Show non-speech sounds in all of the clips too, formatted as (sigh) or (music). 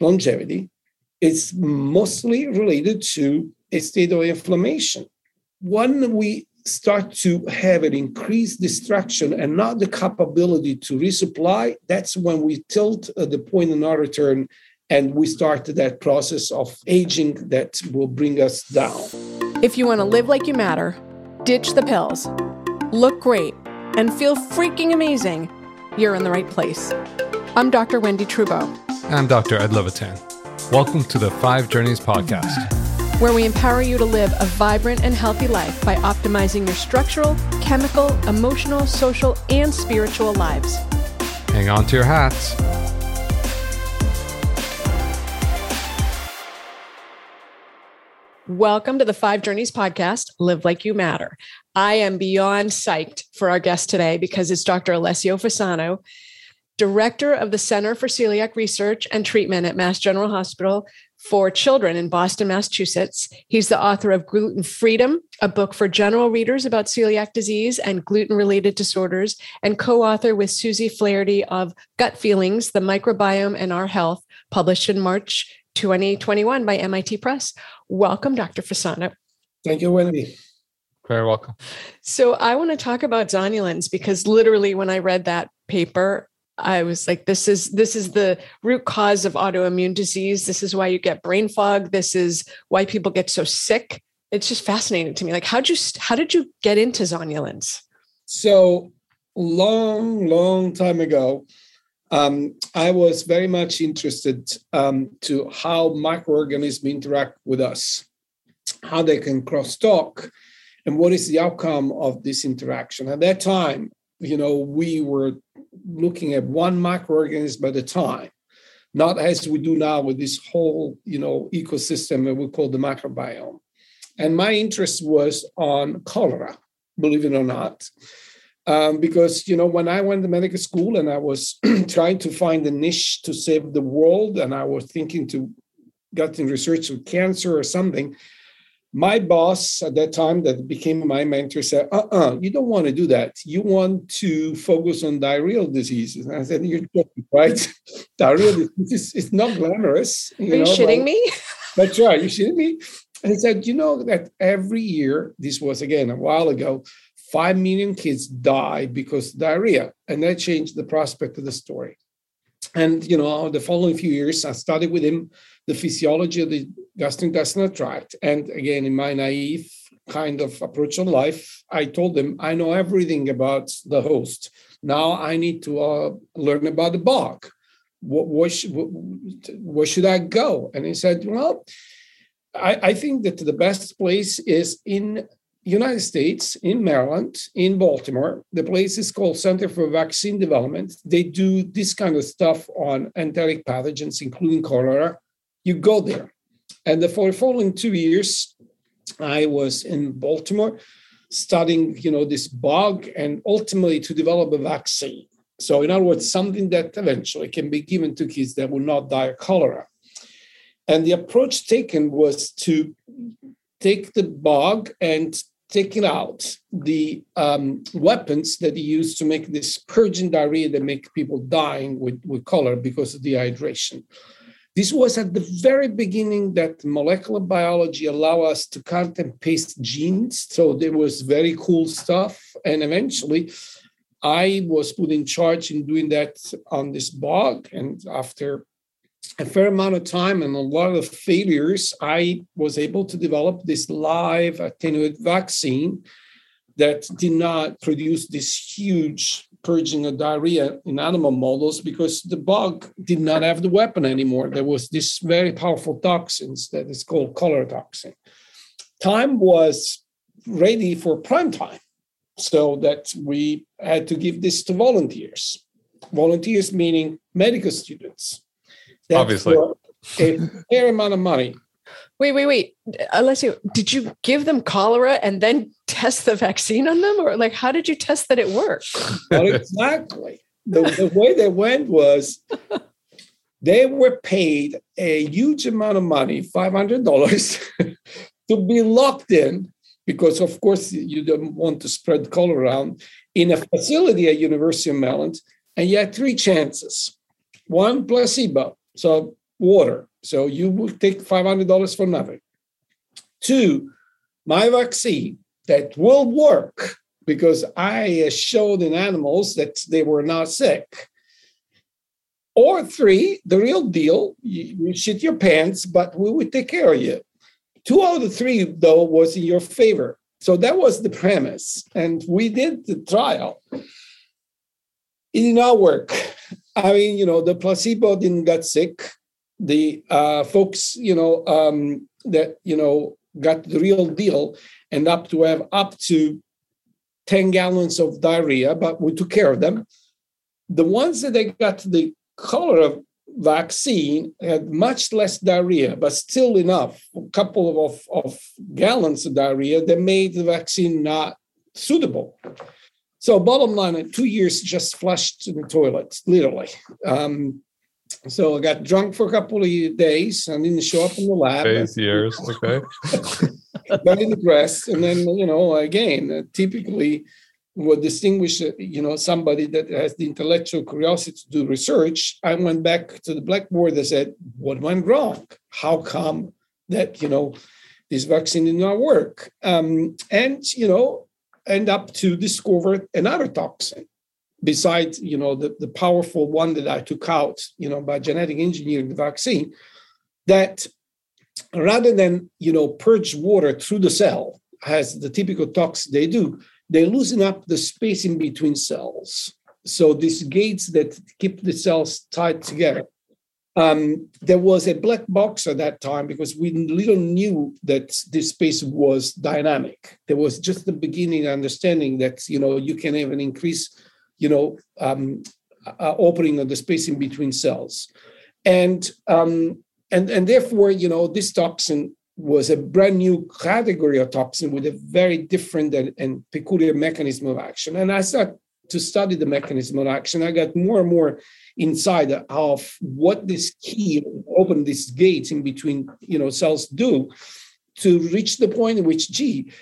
longevity, it's mostly related to a state of inflammation. When we start to have an increased destruction and not the capability to resupply, that's when we tilt uh, the point of no return and we start that process of aging that will bring us down. If you want to live like you matter, ditch the pills, look great, and feel freaking amazing, you're in the right place. I'm Dr. Wendie Trubow. I'm Dr. Ed Levitan. Welcome to the Five Journeys podcast, where we empower you to live a vibrant and healthy life by optimizing your structural, chemical, emotional, social, and spiritual lives. Hang on to your hats. Welcome to the Five Journeys podcast, Live Like You Matter. I am beyond psyched for our guest today because it's Dr. Alessio Fasano director of the Center for Celiac Research and Treatment at Mass General Hospital for Children in Boston, Massachusetts. He's the author of Gluten Freedom, a book for general readers about celiac disease and gluten related disorders, and co author with Susie Flaherty of Gut Feelings, The Microbiome and Our Health, published in March 2021 by MIT Press. Welcome, Dr. Fasano. Thank you, Wendie. Very welcome. So, I want to talk about zonulins because literally, when I read that paper, I was like, this is this is the root cause of autoimmune disease. This is why you get brain fog. This is why people get so sick. It's just fascinating to me. Like, how'd you how did you get into zonulins? So long, long time ago, um, I was very much interested um, to how microorganisms interact with us, how they can crosstalk, and what is the outcome of this interaction. At that time, you know, we were looking at one microorganism at a time, not as we do now with this whole, you know, ecosystem that we call the microbiome. And my interest was on cholera, believe it or not. Um, because you know when I went to medical school and I was (clears throat) trying to find a niche to save the world, and I was thinking to get in research with cancer or something, my boss at that time that became my mentor said uh-uh you don't want to do that. You want to focus on diarrheal diseases. And i said you're joking right? (laughs) Diarrheal disease is not glamorous you are you know, shitting me? (laughs) That's right you shitting me? And he said you know that every year this was again a while ago five million kids die because diarrhea and that changed the prospect of the story. And you know the following few years i studied with him the physiology of the gastrointestinal tract. And again, in my naive kind of approach on life, I told them, I know everything about the host. Now I need to uh, learn about the bug. Sh- where should I go? And he said, Well, I, I think that the best place is in United States, in Maryland, in Baltimore. The place is called Center for Vaccine Development. They do this kind of stuff on enteric pathogens, including cholera, you go there. And for the following two years, I was in Baltimore studying, you know, this bug and ultimately to develop a vaccine. So, in other words, something that eventually can be given to kids that will not die of cholera. And the approach taken was to take the bug and taking out the um, weapons that he used to make this purging diarrhea that make people dying with, with cholera because of dehydration. This was at the very beginning that molecular biology allow us to cut and paste genes. So there was very cool stuff. And eventually I was put in charge in doing that on this bug. And after a fair amount of time and a lot of failures, I was able to develop this live attenuated vaccine that did not produce this huge purging of diarrhea in animal models because the bug did not have the weapon anymore. There was this very powerful toxins that is called cholera toxin. Time was ready for prime time, so that we had to give this to volunteers. Volunteers meaning medical students. That's Obviously, a fair amount of money Wait, wait, wait. Alessio, did you give them cholera and then test the vaccine on them? Or like, how did you test that it worked? Well, exactly. The, the way they went was they were paid a huge amount of money, $500, (laughs) to be locked in, because of course you don't want to spread cholera around, in a facility at University of Maryland, and you had three chances. One placebo. So water. So you will take $500 for nothing. Two, my vaccine that will work because I showed in animals that they were not sick. Or three, the real deal, you, you shit your pants, but we would take care of you. Two out of three, though, was in your favor. So that was the premise. And we did the trial. It did not work. I mean, you know, the placebo didn't get sick. The uh, folks, you know, um, that, you know, got the real deal and up to have up to 10 gallons of diarrhea, but we took care of them. The ones that they got the cholera vaccine had much less diarrhea, but still enough, a couple of, of gallons of diarrhea that made the vaccine not suitable. So, bottom line, two years just flushed in the toilet, literally. Um, so I got drunk for a couple of days. I didn't show up in the lab. Days, years, okay. (laughs) got in the press, and then you know, again, uh, typically, what distinguish uh, you know somebody that has the intellectual curiosity to do research. I went back to the blackboard and said, "What went wrong? How come that you know this vaccine did not work?" Um, and you know, end up to discover another toxin besides you know the, the powerful one that i took out you know by genetic engineering the vaccine that rather than you know purge water through the cell as the typical tox they do they loosen up the space in between cells so these gates that keep the cells tied together um, there was a black box at that time because we little knew that this space was dynamic. There was just the beginning understanding that you know you can even increase you know, um, uh, opening of the space in between cells. And, um, and, and therefore, you know, this toxin was a brand new category of toxin with a very different and, and peculiar mechanism of action. And I started to study the mechanism of action. I got more and more inside of what this key open these gates in between you know cells do to reach the point in which gee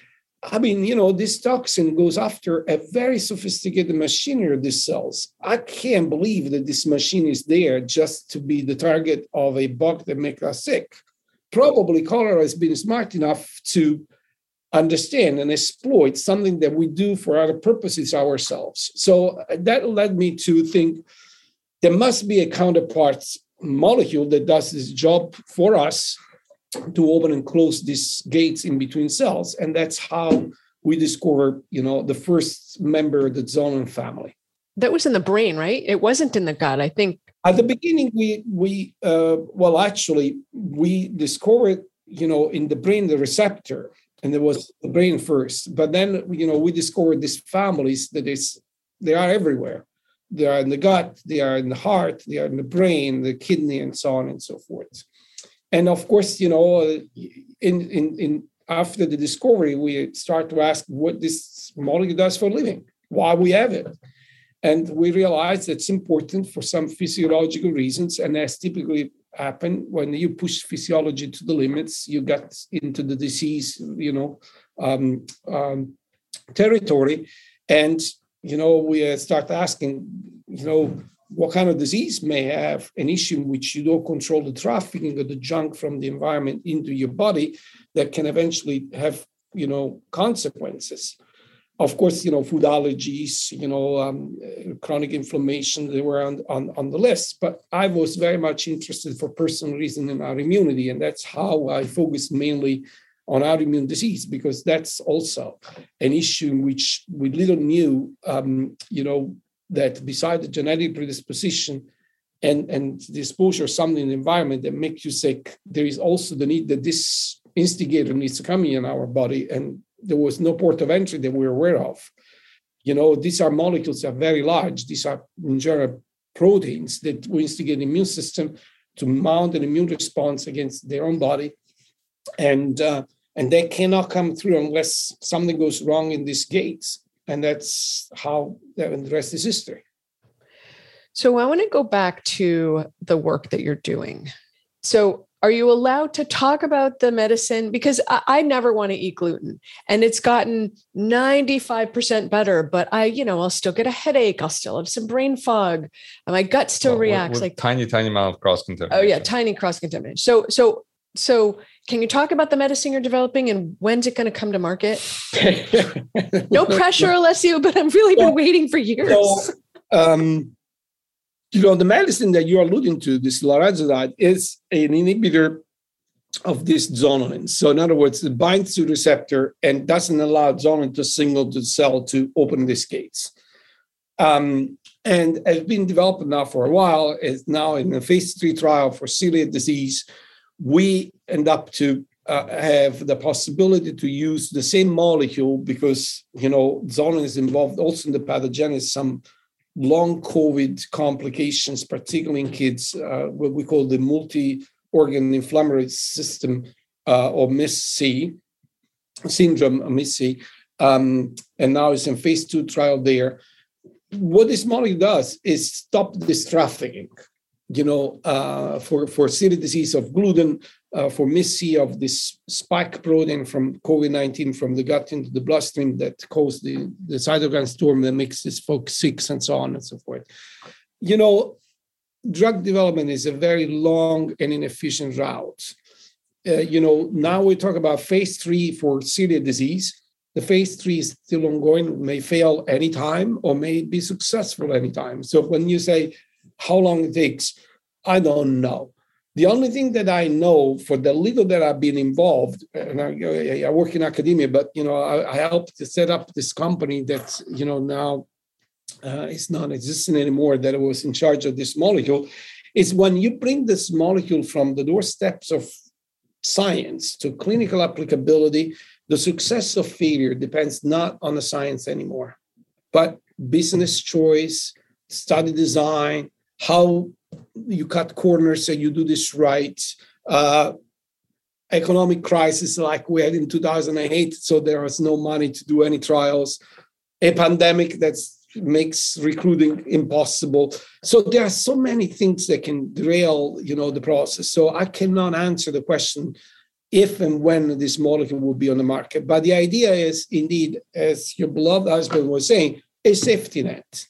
I mean, you know, this toxin goes after a very sophisticated machinery of these cells. I can't believe that this machine is there just to be the target of a bug that makes us sick. Probably cholera has been smart enough to understand and exploit something that we do for other purposes ourselves. So uh, that led me to think there must be a counterpart molecule that does this job for us to open and close these gates in between cells. And that's how we discover, you know, the first member of the zonulin family. That was in the brain, right? It wasn't in the gut, I think. At the beginning, we we uh, well, actually, we discovered, you know, in the brain the receptor, and it was the brain first. But then, you know, we discovered these families that is they are everywhere. They are in the gut, they are in the heart, they are in the brain, the kidney, and so on and so forth and of course, you know, in in in after the discovery, we start to ask what this molecule does for living, why we have it. And we realize it's important for some physiological reasons. And as typically happen when you push physiology to the limits, you get into the disease, you know, um, um, territory. And, you know, we start asking, you know, what kind of disease may have an issue in which you don't control the trafficking of the junk from the environment into your body that can eventually have you know consequences. Of course you know food allergies you know um, chronic inflammation they were on, on, on the list but i was very much interested for personal reason in autoimmunity and that's how i focused mainly on autoimmune disease because that's also an issue in which we little knew um, you know that beside the genetic predisposition and, and the exposure something in the environment that makes you sick, there is also the need that this instigator needs to come in our body. And there was no port of entry that we were aware of. You know, these are molecules that are very large. These are, in general, proteins that will instigate the immune system to mount an immune response against their own body. And uh, and they cannot come through unless something goes wrong in these gates and that's how and the rest is history so i want to go back to the work that you're doing so are you allowed to talk about the medicine? Because I, I never want to eat gluten and it's gotten 95% better, but I, you know, I'll still get a headache. I'll still have some brain fog. And my gut still well, reacts with, with like tiny, tiny amount of cross contamination. Oh yeah. Tiny cross contamination. So, so, so can you talk about the medicine you're developing and when's it going to come to market? (laughs) no pressure, Alessio, but I've really been waiting for years. So, um, you know, the medicine that you're alluding to, this larazotide, is an inhibitor of this zonulin. So, in other words, it binds to the receptor and doesn't allow zonulin to signal to the cell to open these gates. Um, and has been developed now for a while. It's now in a phase three trial for celiac disease. We end up to uh, have the possibility to use the same molecule because you know zonulin is involved also in the pathogenesis some long COVID complications, particularly in kids, uh, what we call the multi-organ inflammatory system uh, or MIS-C syndrome, MIS-C, um, and now it's in phase two trial there. What this molecule does is stop this trafficking you know, uh, for, for celiac disease of gluten, uh, for MIS-C of this spike protein from COVID-19 from the gut into the bloodstream that cause the, the cytokine storm that makes this folk sick and so on and so forth. You know, drug development is a very long and inefficient route. Uh, you know, now we talk about phase three for celiac disease. The phase three is still ongoing, may fail anytime or may be successful anytime. So when you say how long it takes, I don't know. The only thing that I know for the little that I've been involved, and I, I work in academia, but you know, I, I, helped to set up this company that you know now uh, is non-existent anymore. That was in charge of this molecule. Is when you bring this molecule from the doorsteps of science to clinical applicability, the success of failure depends not on the science anymore, but business choice, study design, how you cut corners and you do this right. Uh, economic crisis like we had in 2008, so there was no money to do any trials. A pandemic that makes recruiting impossible. So there are so many things that can derail, you know, the process. So I cannot answer the question if and when this molecule will be on the market. But the idea is indeed, as your beloved husband was saying, a safety net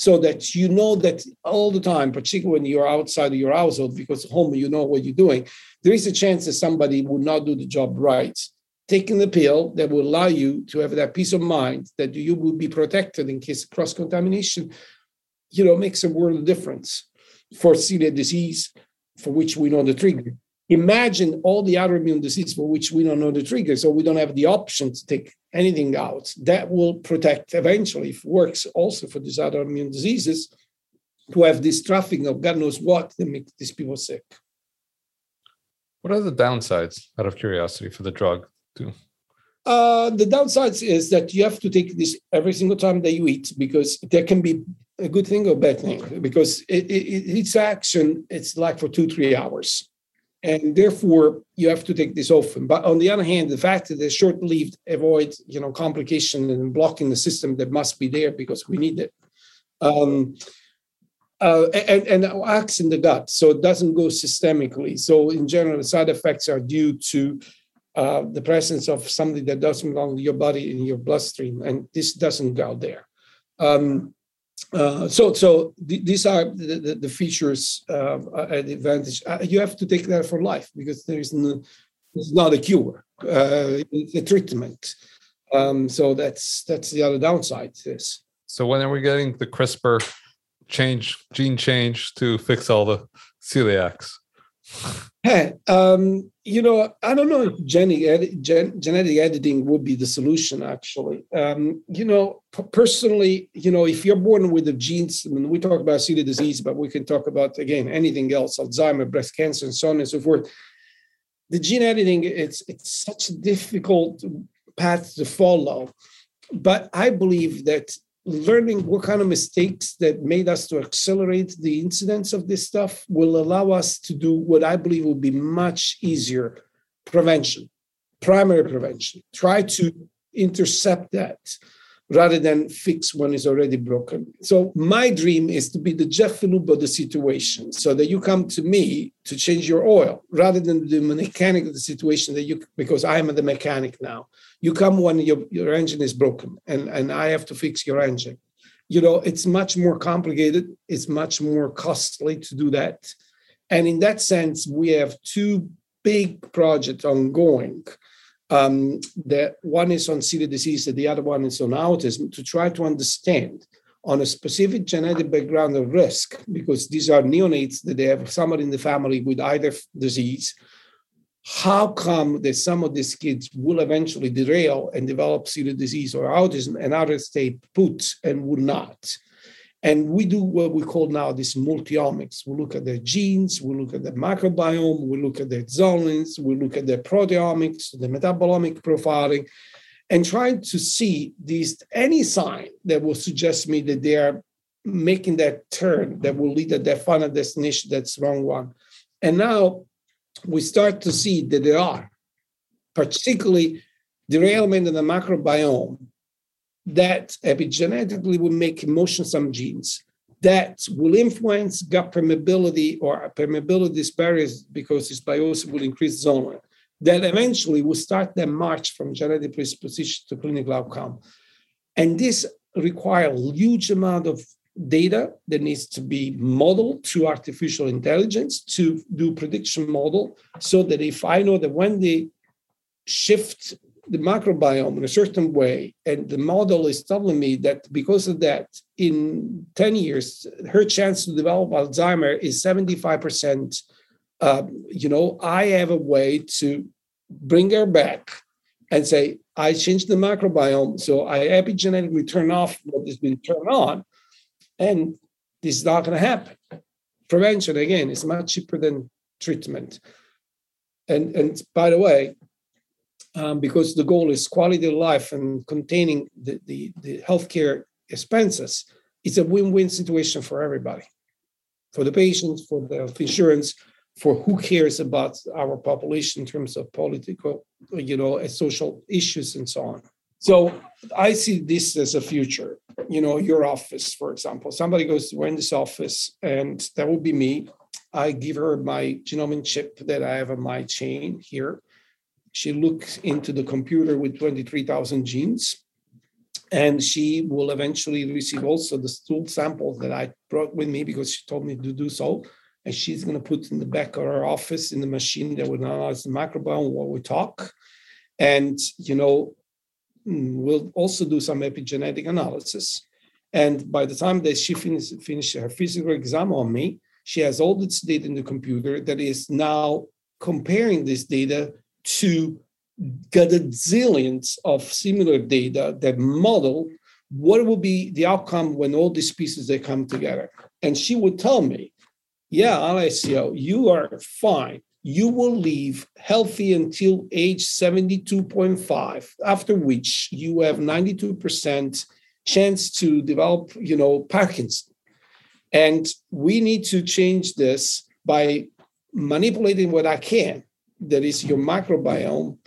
so that you know that all the time, particularly when you're outside of your household, because home you know what you're doing, there is a chance that somebody will not do the job right. Taking the pill that will allow you to have that peace of mind that you will be protected in case of cross contamination, you know, makes a world of difference for celiac disease, for which we know the trigger. Imagine all the other immune diseases for which we don't know the trigger, so we don't have the option to take anything out. That will protect eventually, if works also for these other immune diseases, to have this trafficking of God knows what that makes these people sick. What are the downsides, out of curiosity, for the drug too? Uh, the downsides is that you have to take this every single time that you eat because there can be a good thing or bad thing because it, it, its action it's like for two three hours and therefore you have to take this often. But on the other hand, the fact that it's short-lived avoids you know complication and blocking the system that must be there because we need it. Um, uh, and, and acts in the gut, so it doesn't go systemically. So in general, the side effects are due to uh, the presence of something that doesn't belong to your body in your bloodstream, and this doesn't go there. Um, uh, so so th- these are the, the, the features uh, at advantage. Uh, you have to take that for life because there is no, not a cure. Uh, it's a treatment. Um, so that's that's the other downside to this. So when are we getting the CRISPR change gene change to fix all the celiacs? Hey, um, you know, I don't know if genetic, gen, genetic editing would be the solution, actually. Um, you know, personally, you know, if you're born with the genes, I mean, we talk about celiac disease, but we can talk about, again, anything else, Alzheimer, breast cancer, and so on and so forth. The gene editing, it's, it's such a difficult path to follow. But I believe that learning what kind of mistakes that made us to accelerate the incidence of this stuff will allow us to do what I believe will be much easier prevention, primary prevention. Try to intercept that. Rather than fix when it's already broken. So my dream is to be the Jeff of the situation, so that you come to me to change your oil rather than the mechanic of the situation that you because I am the mechanic now. You come when your, your engine is broken and, and I have to fix your engine. You know, it's much more complicated, it's much more costly to do that. And in that sense, we have two big projects ongoing um, the one is on celiac disease, and the other one is on autism, to try to understand on a specific genetic background of risk, because these are neonates that they have someone in the family with either disease. How come that some of these kids will eventually derail and develop celiac disease or autism, and others stay put and would not? And we do what we call now this multiomics. We look at their genes, we look at the microbiome, we look at their zonulins, we look at their proteomics, the metabolomic profiling, and trying to see these any sign that will suggest me that they are making that turn that will lead to their final destination that's wrong one. And now we start to see that there are, particularly derailment in the microbiome that epigenetically will make motion some genes that will influence gut permeability or permeability barriers because dysbiosis will increase zone that eventually will start the march from genetic predisposition to clinical outcome. And this requires a huge amount of data that needs to be modeled through artificial intelligence to do prediction model so that if I know that when they shift the microbiome in a certain way, and the model is telling me that because of that, in 10 years, her chance to develop Alzheimer is 75%. Um, you know, I have a way to bring her back and say, I changed the microbiome, so I epigenetically turn off what has been turned on, and this is not going to happen. Prevention, again, is much cheaper than treatment. And, and by the way, um, because the goal is quality of life and containing the, the, the healthcare expenses, it's a win-win situation for everybody, for the patients, for the health insurance, for who cares about our population in terms of political, you know, and social issues and so on. So I see this as a future. You know, your office, for example, somebody goes to Wendie's office, and that would be me. I give her my genomic chip that I have on my chain here she looks into the computer with 23,000 genes and she will eventually receive also the stool samples that I brought with me because she told me to do so. And she's going to put in the back of her office in the machine that will analyze the microbiome while we talk. And, you know, we'll also do some epigenetic analysis. And by the time that she finishes finish her physical exam on me, she has all this data in the computer that is now comparing this data to a zillions of similar data that model what will be the outcome when all these pieces they come together. And she would tell me, yeah, Alessio, you are fine. You will live healthy until age 72.5, after which you have 92% chance to develop, you know, Parkinson. And we need to change this by manipulating what I can that is your microbiome.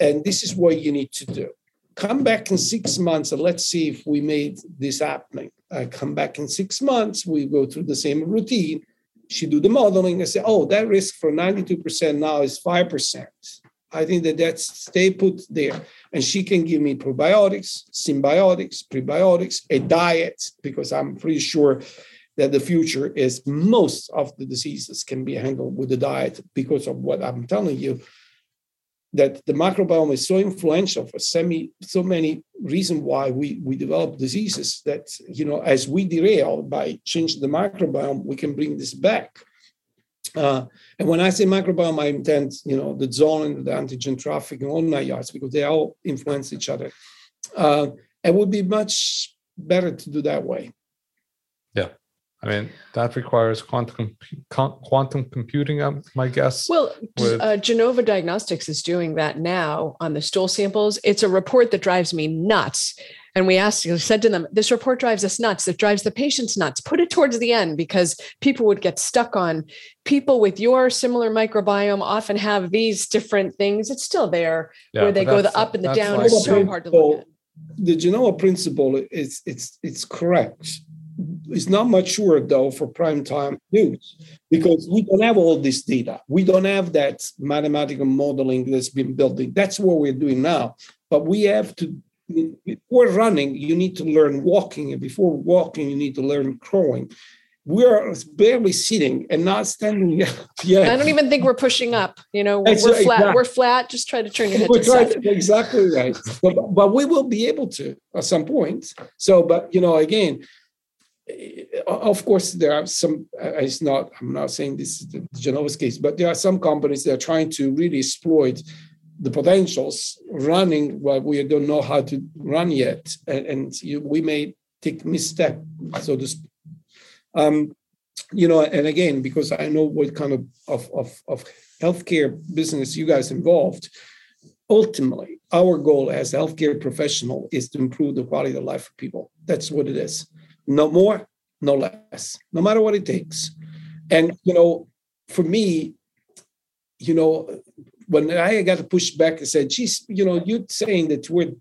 And this is what you need to do. Come back in six months and let's see if we made this happening. I come back in six months, we go through the same routine. She do the modeling and say, oh, that risk for 92% now is 5%. I think that that's stay put there. And she can give me probiotics, synbiotics, prebiotics, a diet, because I'm pretty sure that the future is most of the diseases can be handled with the diet because of what I'm telling you that the microbiome is so influential for semi so many reasons why we we develop diseases that you know as we derail by changing the microbiome we can bring this back uh, and when I say microbiome, I intend, you know, the zone, and the antigen trafficking, all nine yards, because they all influence each other. Uh, it would be much better to do that way. I mean, that requires quantum quantum computing. Um, my guess. Well, with... uh, Genova Diagnostics is doing that now on the stool samples. It's a report that drives me nuts. And we asked, we said to them, this report drives us nuts. It drives the patients nuts. Put it towards the end because people would get stuck on people with your similar microbiome often have these different things. It's still there yeah, where they go the up and the down. It's so hard to look at the Genova principle is it's it's correct. It's not mature though for prime time news because we don't have all this data. We don't have that mathematical modeling that's been building. That's what we're doing now. But we have to before running, you need to learn walking, and before walking, you need to learn crawling we're barely sitting and not standing (laughs) yet. I don't even think we're pushing up. You know, we're, we're flat. Exactly. We're flat. Just try to turn your head we're to the side. Exactly right. but, but we will be able to at some point. So, but you know, again, of course, there are some. Uh, it's not. I'm not saying this is the Genova's case, but there are some companies that are trying to really exploit the potentials running what we don't know how to run yet, and, and you, we may take misstep, so to speak um, you know, and again, because I know what kind of, of, of, of healthcare business you guys involved, ultimately, our goal as healthcare professional is to improve the quality of life for people. That's what it is. No more, no less, no matter what it takes. And, you know, for me, you know, when I got to push back and said, geez, you know, you're saying that we're,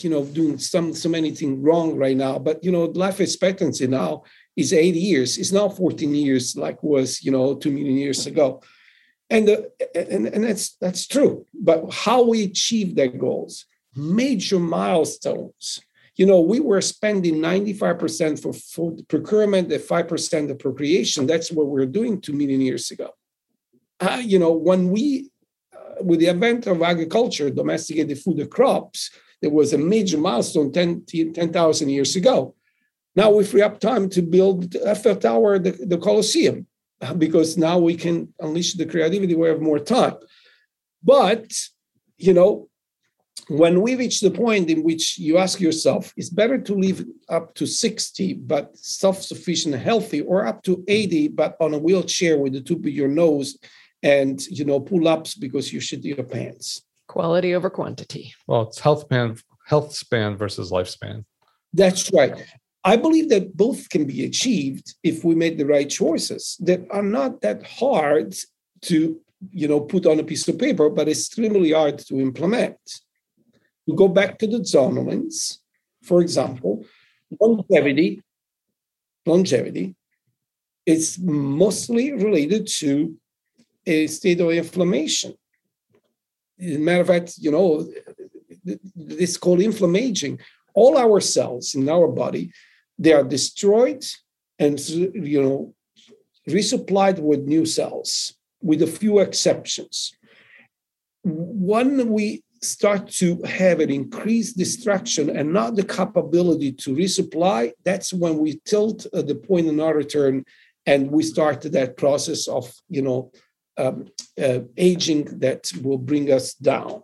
you know, doing some so many things wrong right now, but you know, life expectancy now is 80 years. It's now 14 years, like was you know two million years ago, and the, and and that's that's true. But how we achieve their goals, major milestones. You know, we were spending 95% for food procurement and 5% appropriation. That's what we are doing two million years ago. Uh, you know, when we, uh, with the advent of agriculture, domesticated food and crops, there was a major milestone 10,000 10, years ago now we free up time to build the Eiffel Tower, the, the Colosseum, because now we can unleash the creativity. We have more time. But, you know, when we reach the point in which you ask yourself, it's better to live up to 60, but self sufficient healthy, or up to 80, but on a wheelchair with the tube of your nose and, you know, pull ups because you shit your pants. Quality over quantity. Well, it's health span, health span versus lifespan. That's right. I believe that both can be achieved if we make the right choices that are not that hard to you know put on a piece of paper, but extremely hard to implement. To go back to the zonulins, for example, longevity, longevity is mostly related to a state of inflammation. As a matter of fact, you know, this called inflammaging. All our cells in our body they are destroyed and you know resupplied with new cells with a few exceptions when we start to have an increased destruction and not the capability to resupply that's when we tilt at the point of no return and we start that process of you know um, uh, aging that will bring us down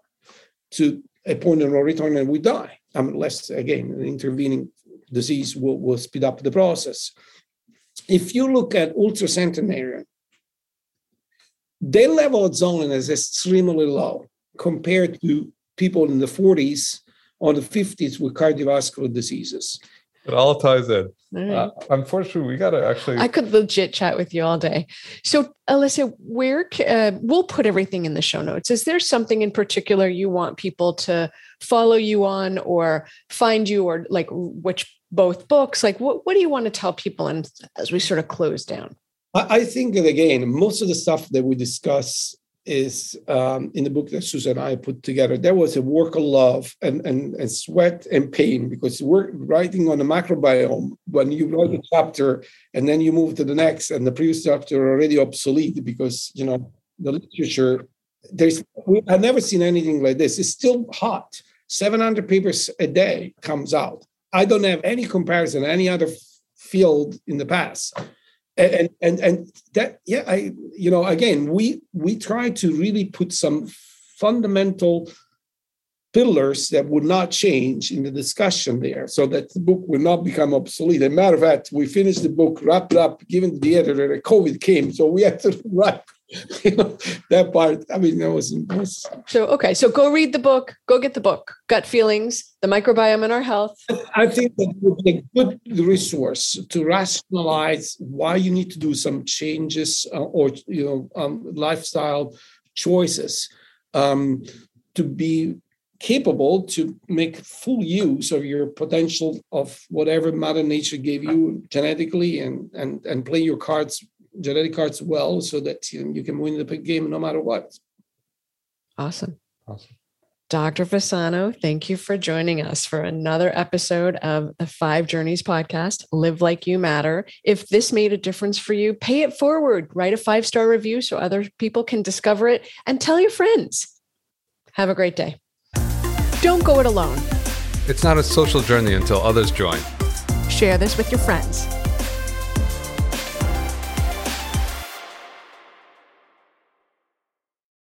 to a point of no return and we die unless again an intervening disease will, will speed up the process. If you look at ultracentenarian, their level of zonulin is extremely low compared to people in the 40s or the 50s with cardiovascular diseases. It all ties in. Right. Uh, unfortunately, we got to actually. I could legit chat with you all day. So, Alessio, where uh, we'll put everything in the show notes. Is there something in particular you want people to follow you on, or find you, or like which both books? Like, what what do you want to tell people? And as we sort of close down, I think that again, most of the stuff that we discuss is um, in the book that Susan and I put together. There was a work of love and, and, and sweat and pain because we're writing on the microbiome, when you write a chapter and then you move to the next, and the previous chapter already obsolete because you know the literature. There's I've never seen anything like this. It's still hot. 700 papers a day comes out. I don't have any comparison any other field in the past and and and that yeah i you know again we we try to really put some fundamental pillars that would not change in the discussion there so that the book will not become obsolete. As a matter of fact, we finished the book, wrapped up, given the editor that COVID came. So we had to (laughs) write (laughs) you know, that part. I mean, that was, that was so okay. So go read the book, go get the book, Gut Feelings, the microbiome in our health. I think that would be a good resource to rationalize why you need to do some changes uh, or you know um, lifestyle choices um, to be capable to make full use of your potential of whatever mother nature gave you genetically and and and play your cards genetic cards well so that you, you can win the game no matter what awesome Awesome. Dr. Fasano, thank you for joining us for another episode of the Five Journeys podcast, Live Like You Matter. If this made a difference for you, pay it forward. Write a five star review so other people can discover it and tell your friends. Have a great day. Don't go it alone. It's not a social journey until others join. Share this with your friends.